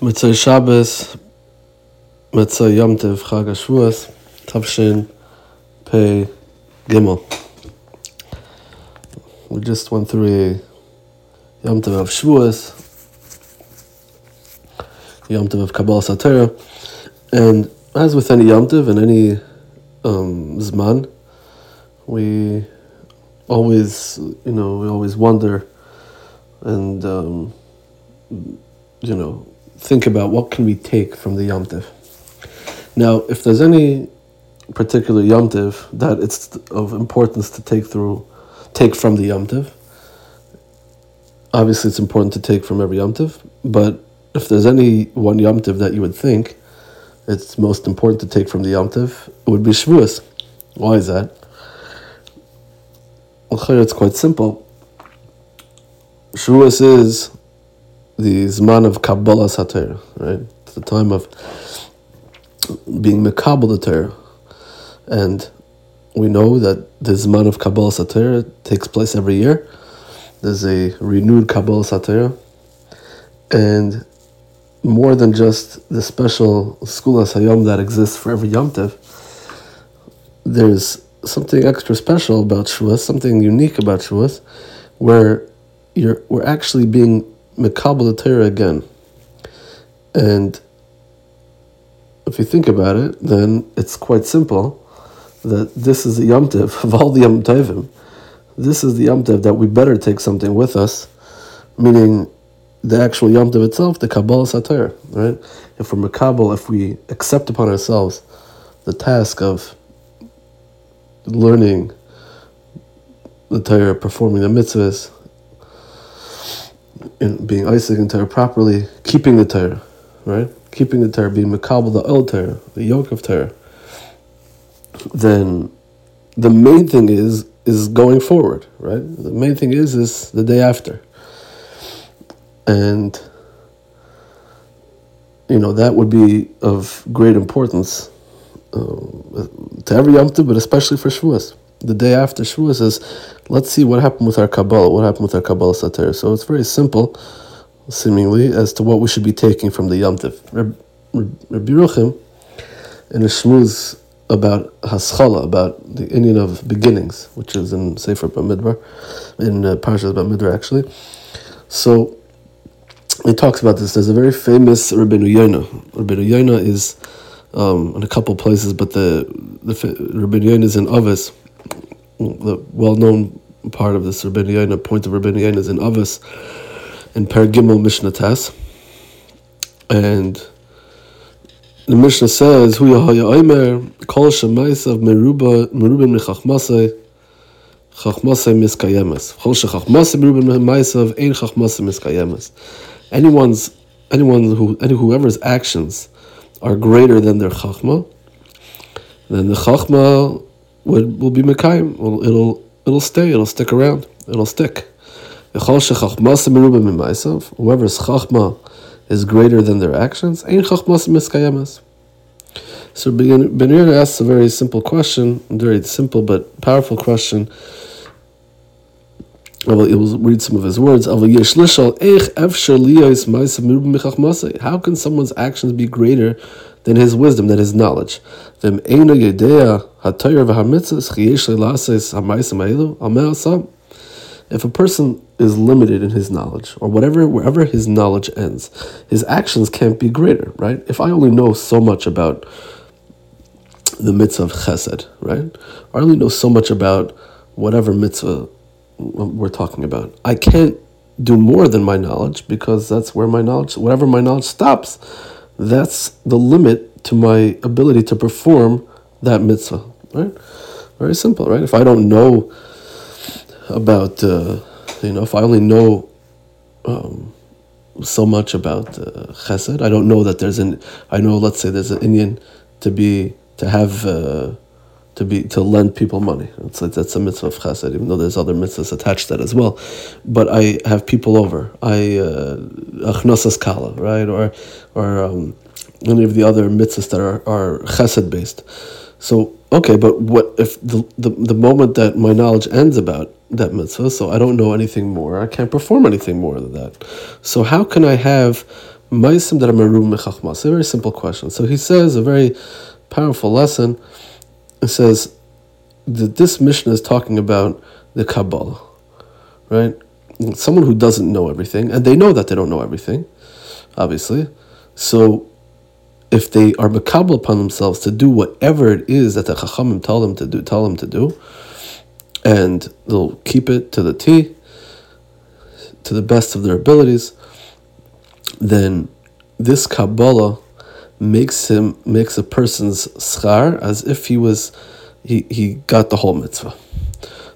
Motzei Shabbos, Motzei Yom Tov, Chag HaShavuos, Tavshin, Pei, Gimel. We just went through a Yom Tov of Shavuos, Yom Tov of Kabbalah Satira, and as with any Yom Tov and any um, Zman, we always, you know, we always wonder and, um, you know, think about what can we take from the Yom Tiv. Now, if there's any particular Yom Tiv that it's of importance to take through, take from the Yom Tiv, obviously it's important to take from every Yom Tiv, but if there's any one Yom Tiv that you would think it's most important to take from the Yom Tiv, it would be Shavuos. Why is that? Well, it's quite simple. Shavuos is the Zman of Kabbalah Satira, right? It's the time of being Mekabal the Torah. And we know that the Zman of Kabbalah Satira takes place every year. There's a renewed Kabbalah Satira. And more than just the special Skula Hayom that exists for every Yom Tev, there's something extra special about Shavuos, something unique about Shavuos, where you're, we're actually being Mekabal Torah again. And if you think about it, then it's quite simple that this is the Yom Tiv of all the Yom Tivim. This is the Yom Tiv that we better take something with us, meaning the actual Yom itself, the Kabbalah Satir, right? If we're Mekabal, if we accept upon ourselves the task of learning the Torah, performing the mitzvahs, in being Isaac in Torah properly, keeping the Torah, right? Keeping the Torah, being Makabal, the old Torah, the yoke of Torah, then the main thing is is going forward, right? The main thing is is the day after. And you know, that would be of great importance uh, to every Yom Tov, but especially for Shavuos the day after Shavuos is, let's see what happened with our Kabbalah, what happened with our Kabbalah Satir. So it's very simple, seemingly, as to what we should be taking from the Yom Tiv. Rabbi Ruchim, in a shmuz about Haskalah, about the inyan of beginnings, which is in Sefer Bamidbar, in uh, Parshas Bamidbar actually. So he talks about this. There's a very famous Rabbeinu Yonah. Rabbeinu Yonah is um, in a couple places, but the the Rabbeinu Yonah is in Avos, the well-known part of this Rabbeinu Yonah, point of Rabbeinu is in Avos, in Pergimel Mishnah Tes. And the Mishnah says, Hu Yahaya Omer, Kol Shemaisav Meruba, Merubim Nechachmasei, Chachmasei Miskayemes. Kol Shechachmasei Merubim Maisav, Ein Chachmasei Miskayemes. Anyone's, anyone who, any whoever's actions are greater than their Chachma, then the Chachma will, will be Mekayim. Well, it'll it'll stay, it'll stick around, it'll stick. Whoever's chachma is greater than their actions, ain't chachmas miskayamas. So Ben asks a very simple question, very simple but powerful question. I will read some of his words. How can someone's actions be greater than his wisdom, than his knowledge? If a person is limited in his knowledge, or whatever, wherever his knowledge ends, his actions can't be greater, right? If I only know so much about the mitzvah of chesed, right? I only know so much about whatever mitzvah we're talking about. I can't do more than my knowledge because that's where my knowledge, whatever my knowledge stops, that's the limit to my ability to perform that mitzvah, right? Very simple, right? If I don't know about, uh, you know, if I only know um, so much about uh, chesed, I don't know that there's an, I know, let's say there's an inyan to be, to have, uh, to be to lend people money. It's like that's a mitzvah of chesed, even though there's other mitzvahs attached to that as well. But I have people over. I uh, achnasas kala, right, or or um, any of the other mitzvahs that are are chesed based. So okay, but what if the, the the moment that my knowledge ends about that mitzvah, so I don't know anything more, I can't perform anything more than that. So how can I have Maisim that are A very simple question. So he says a very powerful lesson. It says that this mission is talking about the Kabbalah, right? Someone who doesn't know everything, and they know that they don't know everything, obviously. So if they are makabel upon themselves to do whatever it is that the chachamim tell them to do, tell them to do, and they'll keep it to the T, to the best of their abilities, then this Kabbalah makes him makes a person's schar as if he was he, he got the whole mitzvah.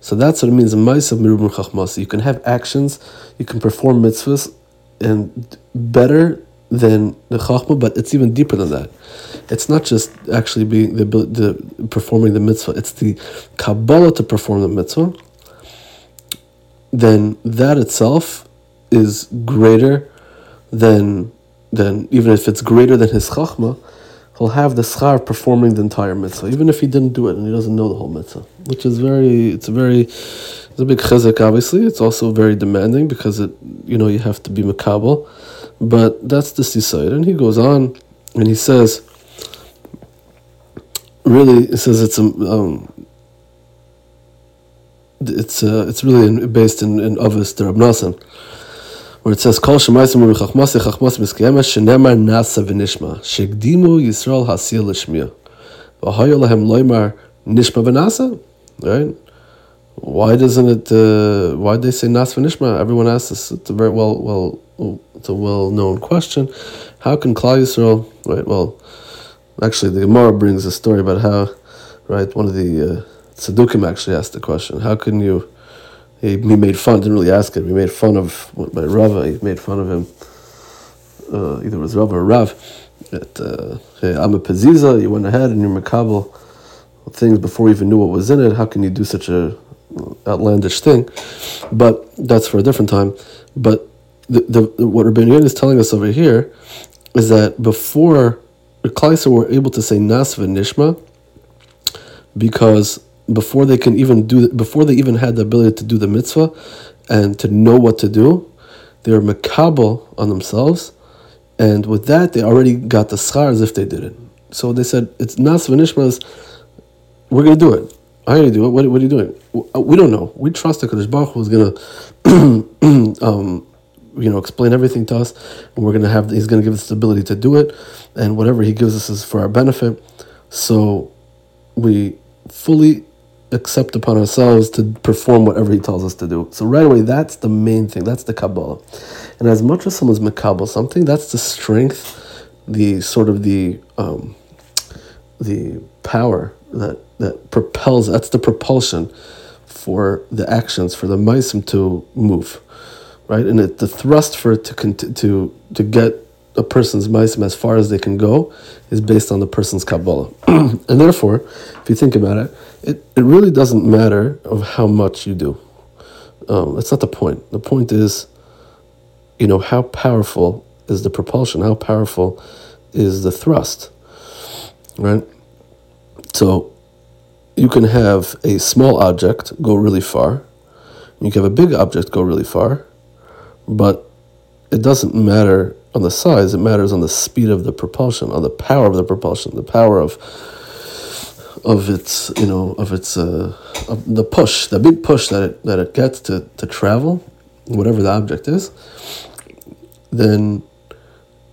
So that's what it means. You can have actions, you can perform mitzvahs, and better than the chachma, but it's even deeper than that. It's not just actually being the, the performing the mitzvah; it's the kabbalah to perform the mitzvah. Then that itself is greater than than even if it's greater than his chachma, he'll have the schar performing the entire mitzvah, even if he didn't do it and he doesn't know the whole mitzvah, which is very, it's a very, it's a big chizuk. Obviously, it's also very demanding because it, you know, you have to be makabel, but that's the side. And he goes on, and he says, really, he says it's a. Um, it's uh, it's really based in in Avos the where it says Kol Shemaysim Chachmas Chachmas Miskayema Shenemar Nasa V'Nishma Shegdimu Yisrael Hasil L'Shmiya V'Hayo Lahem Loimar Nishma V'Nasa. Right? Why doesn't it uh, why do they say Nas V'Nishma? Everyone asks. This it's a very well well it's a well known question. How can Klal Yisrael right well actually the Gemara brings a story about how right one of the uh, actually asked the question how can you he, he made fun, didn't really ask him. He made fun of my Rava. He made fun of him. Uh, either it was Rava or Rav. That uh, hey, I'm a paziza. You went ahead and you're makabel things before you even knew what was in it. How can you do such a outlandish thing? But that's for a different time. But the, the what Rabbeinu is telling us over here is that before the Klaiser were able to say Nasva Nishma because before they can even do before they even had the ability to do the mitzvah and to know what to do, they were makabel on themselves, and with that they already got the schar as if they did it. So they said it's nas v'nishmas. We're gonna do it. I'm gonna do it. What, what are you doing? We don't know. We trust the Kadosh Baruch Hu is gonna, um, you know, explain everything to us, and we're gonna have. He's gonna give us the ability to do it, and whatever he gives us is for our benefit. So we fully accept upon ourselves to perform whatever he tells us to do. So right away, that's the main thing. That's the Kabbalah. And as much as someone's makabel something, that's the strength, the sort of the um, the power that that propels. That's the propulsion for the actions for the meisim to move, right? And it, the thrust for it to to to get a person's meisim as far as they can go is based on the person's Kabbalah. and therefore, if you think about it, it, it really doesn't matter of how much you do. Um, that's not the point. The point is, you know, how powerful is the propulsion? How powerful is the thrust? Right? So you can have a small object go really far. You can have a big object go really far, but it doesn't matter on the size, it matters on the speed of the propulsion, on the power of the propulsion, the power of of its you know of its uh, of the push, the big push that it that it gets to, to travel, whatever the object is, then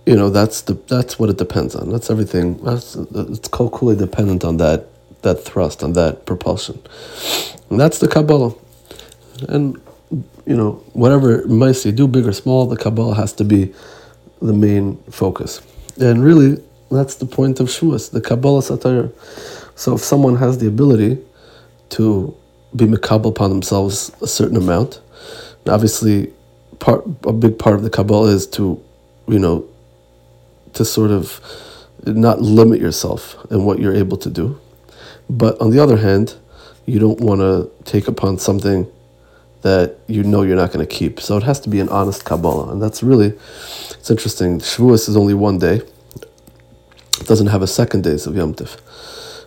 you know that's the that's what it depends on. That's everything. That's it's coolly dependent on that that thrust on that propulsion, and that's the Kabbalah. And you know whatever mice you do, big or small, the Kabbalah has to be the main focus. And really, that's the point of Shavuos, the Kabbalah Satire. So if someone has the ability to be makabel upon themselves a certain amount, obviously, part a big part of the Kabbalah is to, you know, to sort of not limit yourself in what you're able to do. But on the other hand, you don't want to take upon something that you know you're not going to keep. So it has to be an honest Kabbalah. And that's really, it's interesting. Shavuos is only one day. It doesn't have a second days of Yom Tif.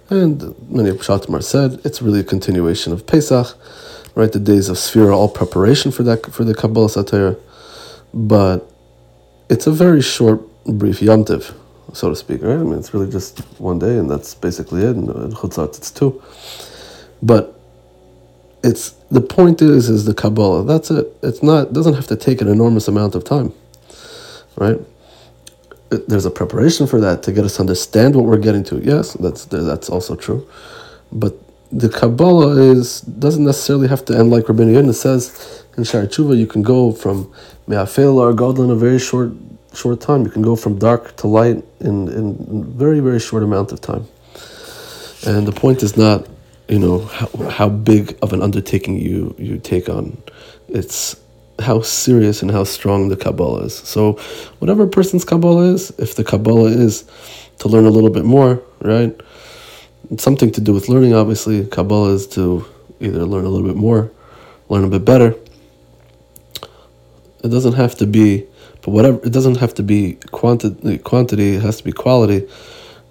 And many Pshatimar said it's really a continuation of Pesach, right? The days of Sfira, all preparation for that, for the Kabbalah Satira. But it's a very short, brief Yom yomtiv, so to speak, right? I mean, it's really just one day, and that's basically it. And in Chutzat, it's two. But it's the point is is the Kabbalah. That's it. It's not doesn't have to take an enormous amount of time, right? It, there's a preparation for that to get us to understand what we're getting to. Yes, that's that's also true, but the Kabbalah is doesn't necessarily have to end like Rabbeinu Yonah says in Sha'ar Tshuva. You can go from Me'afel or Gadol in a very short short time. You can go from dark to light in in very very short amount of time. And the point is not you know how, how big of an undertaking you you take on. It's how serious and how strong the kabbalah is. So whatever a person's kabbalah is if the kabbalah is to learn a little bit more right it's something to do with learning obviously. Kabbalah is to either learn a little bit more learn a bit better. It doesn't have to be but whatever it doesn't have to be quantity quantity it has to be quality.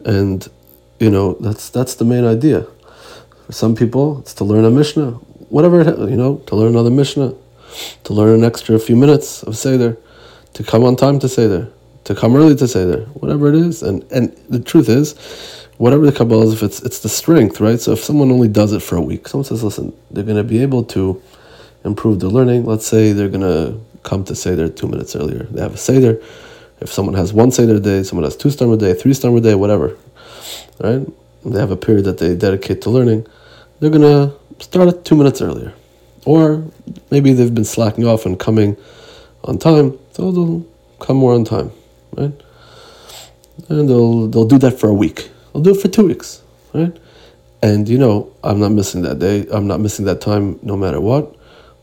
And you know that's that's the main idea for some people, it's to learn a Mishnah, whatever, you know, to learn another Mishnah, to learn an extra few minutes of Seder, to come on time to Seder, to come early to Seder, whatever it is. And, and the truth is, whatever the Kabbalah is, if it's, it's the strength, right? So if someone only does it for a week, someone says, listen, they're going to be able to improve their learning. Let's say they're going to come to Seder two minutes earlier. They have a Seder. If someone has one Seder a day, someone has two Stammer a day, three Stammer a day, whatever, right? They have a period that they dedicate to learning they're going to start two minutes earlier. Or maybe they've been slacking off and coming on time, so they'll come more on time, right? And they'll they'll do that for a week. They'll do it for two weeks, right? And you know, I'm not missing that day. I'm not missing that time no matter what.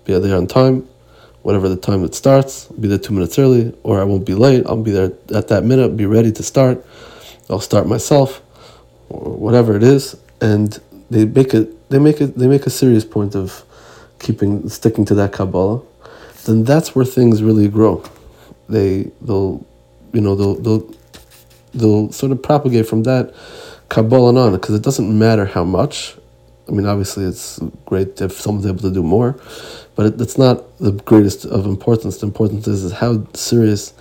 Be there on time, whatever the time it starts. I'll be there two minutes early, or I won't be late. I'll be there at that minute. Be ready to start. I'll start myself, or whatever it is, and they make it they make it they make a serious point of keeping sticking to that Kabbalah, then that's where things really grow. They they'll you know they'll they'll they'll sort of propagate from that Kabbalah on because it doesn't matter how much. I mean, obviously, it's great if someone's able to do more, but it, it's not the greatest of importance. The importance is, is how serious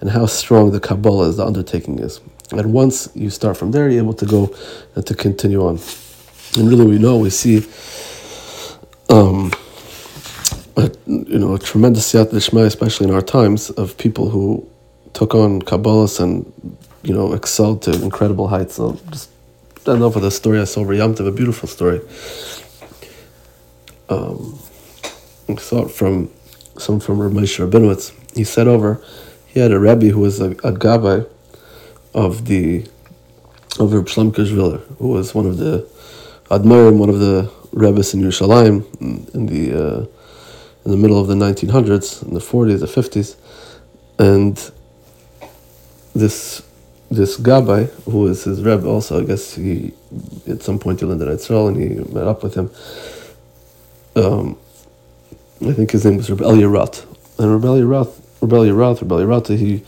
and how strong the Kabbalah is, the undertaking is. And once you start from there, you're able to go and to continue on. And really, we know, we see, um, a, you know, a tremendous siyat d'shmai, especially in our times, of people who took on Kabbalahs and, you know, excelled to incredible heights. So just, don't know for the story I saw Yom Tov, a beautiful story. Um, I saw it from someone from Ramesh Rabinowitz. He said over, he had a rabbi who was a, a gabbai of the of Reb Shlomo who was one of the Admiring one of the rebbes in Yerushalayim in the uh, in the middle of the 1900s, in the 40s, the 50s, and this this Gabbai, who was his rebbe also, I guess he at some point he landed in Israel and he met up with him. Um, I think his name was Rebbe Rat. And Rebbe Rat, Rebbe Rat, Rebbe Rat, he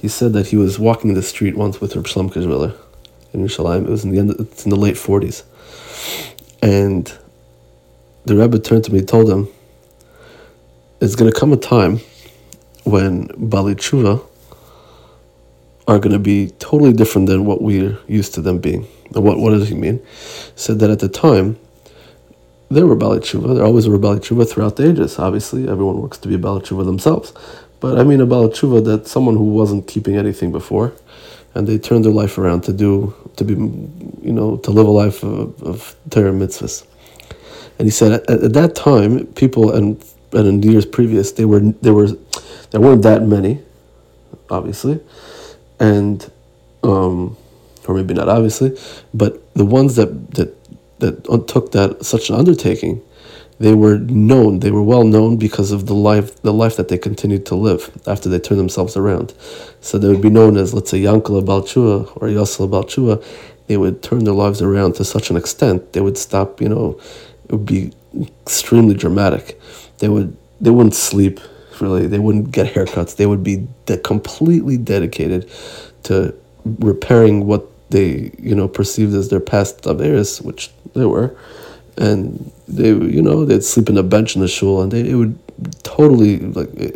he said that he was walking the street once with Reb Shlomo Miller in Yerushalayim. It was in the end. It's in the late 40s. And the Rebbe turned to me and told him, It's going to come a time when Bali Tshuva are going to be totally different than what we're used to them being. And what, what does he mean? He said that at the time, there were Bali Tshuva. There always were Bali Tshuva throughout the ages. Obviously, everyone works to be a Bali Tshuva themselves. But I mean a Bali Tshuva that someone who wasn't keeping anything before, and they turned their life around to do to be, you know, to live a life of, of Torah mitzvahs. And he said at, at, that time, people and and in years previous, they were there were there weren't that many, obviously, and um, or maybe not obviously, but the ones that that that took that such an undertaking, they were known. They were well known because of the life the life that they continued to live after they turned themselves around. So they would be known as, let's say, Yankala Balchua or Yosel Balchua. They would turn their lives around to such an extent they would stop. You know, it would be extremely dramatic. They would they wouldn't sleep really. They wouldn't get haircuts. They would be de- completely dedicated to repairing what they you know perceived as their past averas, which they were, and they you know they'd sleep in a bench in the shul, and they it would totally like eh,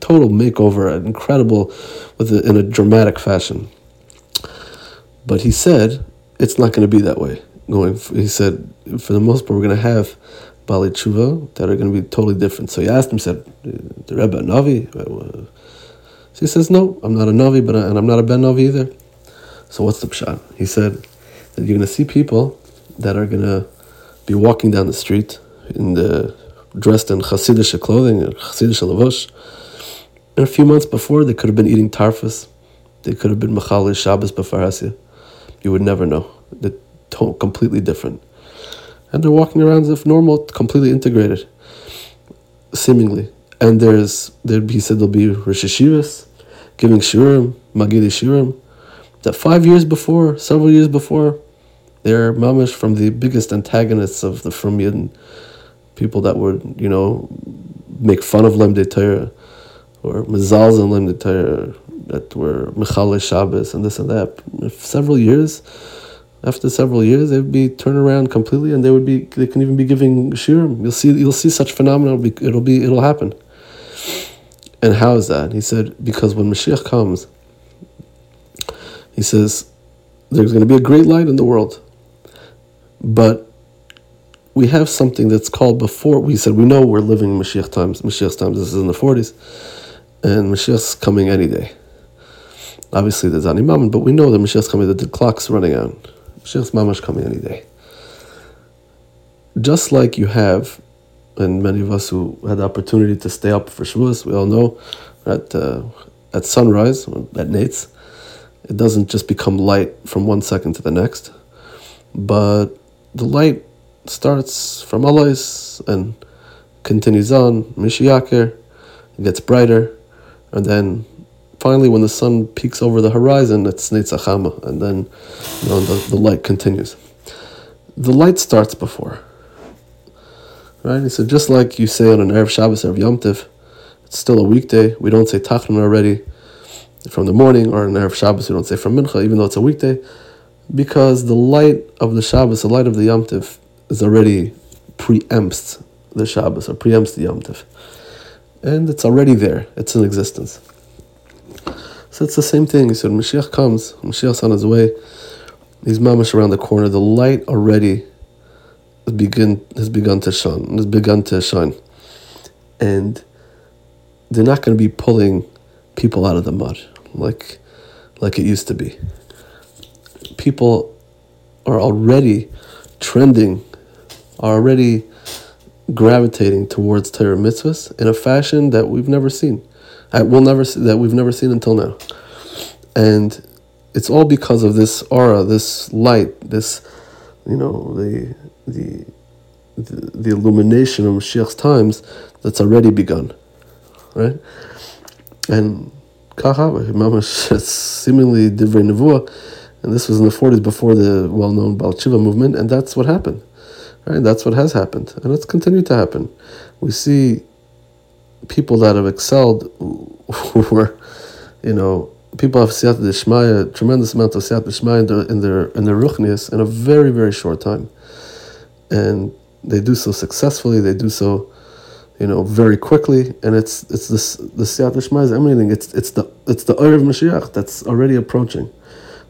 total makeover, incredible, with a, in a dramatic fashion. But he said it's not going to be that way. Going, he said, for the most part, we're going to have Bali Tshuva that are going to be totally different. So he asked him, said, the Rebbe a Navi? Uh, so he says, no, I'm not a Navi, but I, and I'm not a Ben Navi either. So what's the pshat? He said that you're going to see people that are going to be walking down the street in the dressed in Hasidic clothing, Hasidic lavush. And a few months before, they could have been eating tarfas. They could have been Machali Shabbos Bafarasya. You would never know. They're completely different. And they're walking around as if normal, completely integrated, seemingly. And there's, there he said there'll be Rosh Hashivas, giving Shirim, Magidi Shirim, that five years before, several years before, they're mamish from the biggest antagonists of the From Yidden people that would, you know, make fun of Lemde Torah or Mizalz and Lemde Torah that were Michal Shabbos and this and that. If several years, after several years, they'd be turned around completely and they would be, they can even be giving shirim. You'll see, you'll see such phenomena, it'll be, it'll, be, it'll happen. And how is that? He said, because when Mashiach comes, he says, there's going to be a great light in the world. But we have something that's called before we said we know we're living Mashiach times. Mashiach's times. This is in the forties, and Mashiach's coming any day. Obviously, there's any moment, but we know that Mashiach's coming. That the clock's running out. Mashiach's mamash coming any day. Just like you have, and many of us who had the opportunity to stay up for Shavuos, we all know that uh, at sunrise at Nates, it doesn't just become light from one second to the next, but the light starts from Alois and continues on, Mishiakir, it gets brighter, and then finally when the sun peaks over the horizon, it's Netzachama, and then you know, the, the light continues. The light starts before. Right? So just like you say on an Erev Shabbos, Erev Yom Tiv, it's still a weekday. We don't say Tachnun already from the morning, or an Erev Shabbos, we don't say from Mincha, even though it's a weekday, because the light of the Shabbos, the light of the Yom Tiv, is already preempts the Shabbos or preempts the Yom Tov. And it's already there, it's in existence. So it's the same thing. He said, Mashiach comes, Mashiach's on his way, he's mamish around the corner, the light already has begun, has begun to shine, has begun to shine. And they're not going to be pulling people out of the mud like, like it used to be. People are already trending are already gravitating towards Torah mitzvahs in a fashion that we've never seen. I will never that we've never seen until now. And it's all because of this aura, this light, this, you know, the the the, the illumination of Mashiach's times that's already begun, right? And kacha, seemingly divrei nevuah, and this was in the forties before the well-known Baal movement, and that's what happened. Right? That's what has happened, and it's continued to happen. We see people that have excelled, who were, you know, people have siyat d'shmaya, tremendous amount of siyat d'shmaya in their in their in their ruchnias in a very very short time, and they do so successfully. They do so, you know, very quickly, and it's it's this the siyat d'shmaya is emanating. It's it's the it's the of Mashiach that's already approaching.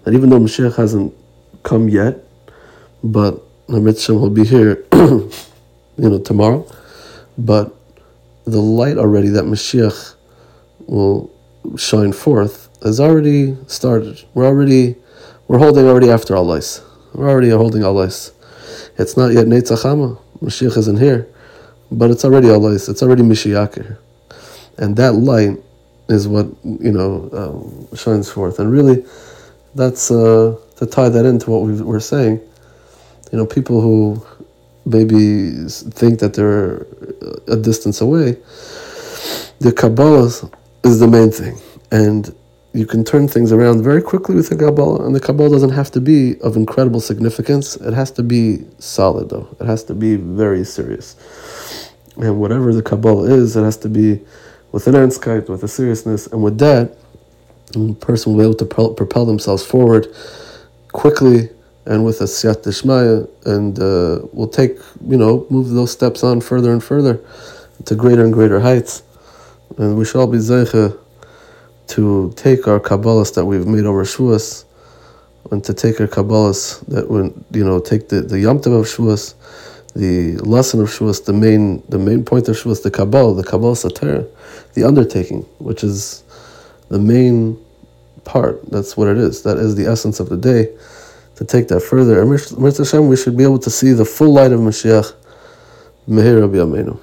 That even though Mashiach hasn't come yet, but Mitzvah will be here, you know, tomorrow. But the light already that Mashiach will shine forth has already started. We're already, we're holding already after Alais. We're already holding Alais. It's not yet Netzachama. Mashiach isn't here, but it's already Alais. It's already Mashiach here. And that light is what, you know, um, shines forth. And really, that's uh, to tie that into what we were saying you know, people who maybe think that they're a distance away, the Kabbalah is the main thing. And you can turn things around very quickly with the Kabbalah, and the Kabbalah doesn't have to be of incredible significance. It has to be solid, though. It has to be very serious. And whatever the Kabbalah is, it has to be with an ernstkeit, with a seriousness, and with that, person will be able to propel themselves forward quickly and with a siyat dishmaya, and uh, we'll take, you know, move those steps on further and further to greater and greater heights. and we shall be zeicha to take our Kabbalahs that we've made over Shavuos, and to take our Kabbalahs that when you know take the the Yom of Shavuos, the lesson of Shavuos, the main the main point of Shavuos, the Kabbalah, the Kabbalah Sater, the undertaking, which is the main part. That's what it is. That is the essence of the day. To take that further, and Mitzvah Hashem, we should be able to see the full light of Mashiach. Meher Rabbi.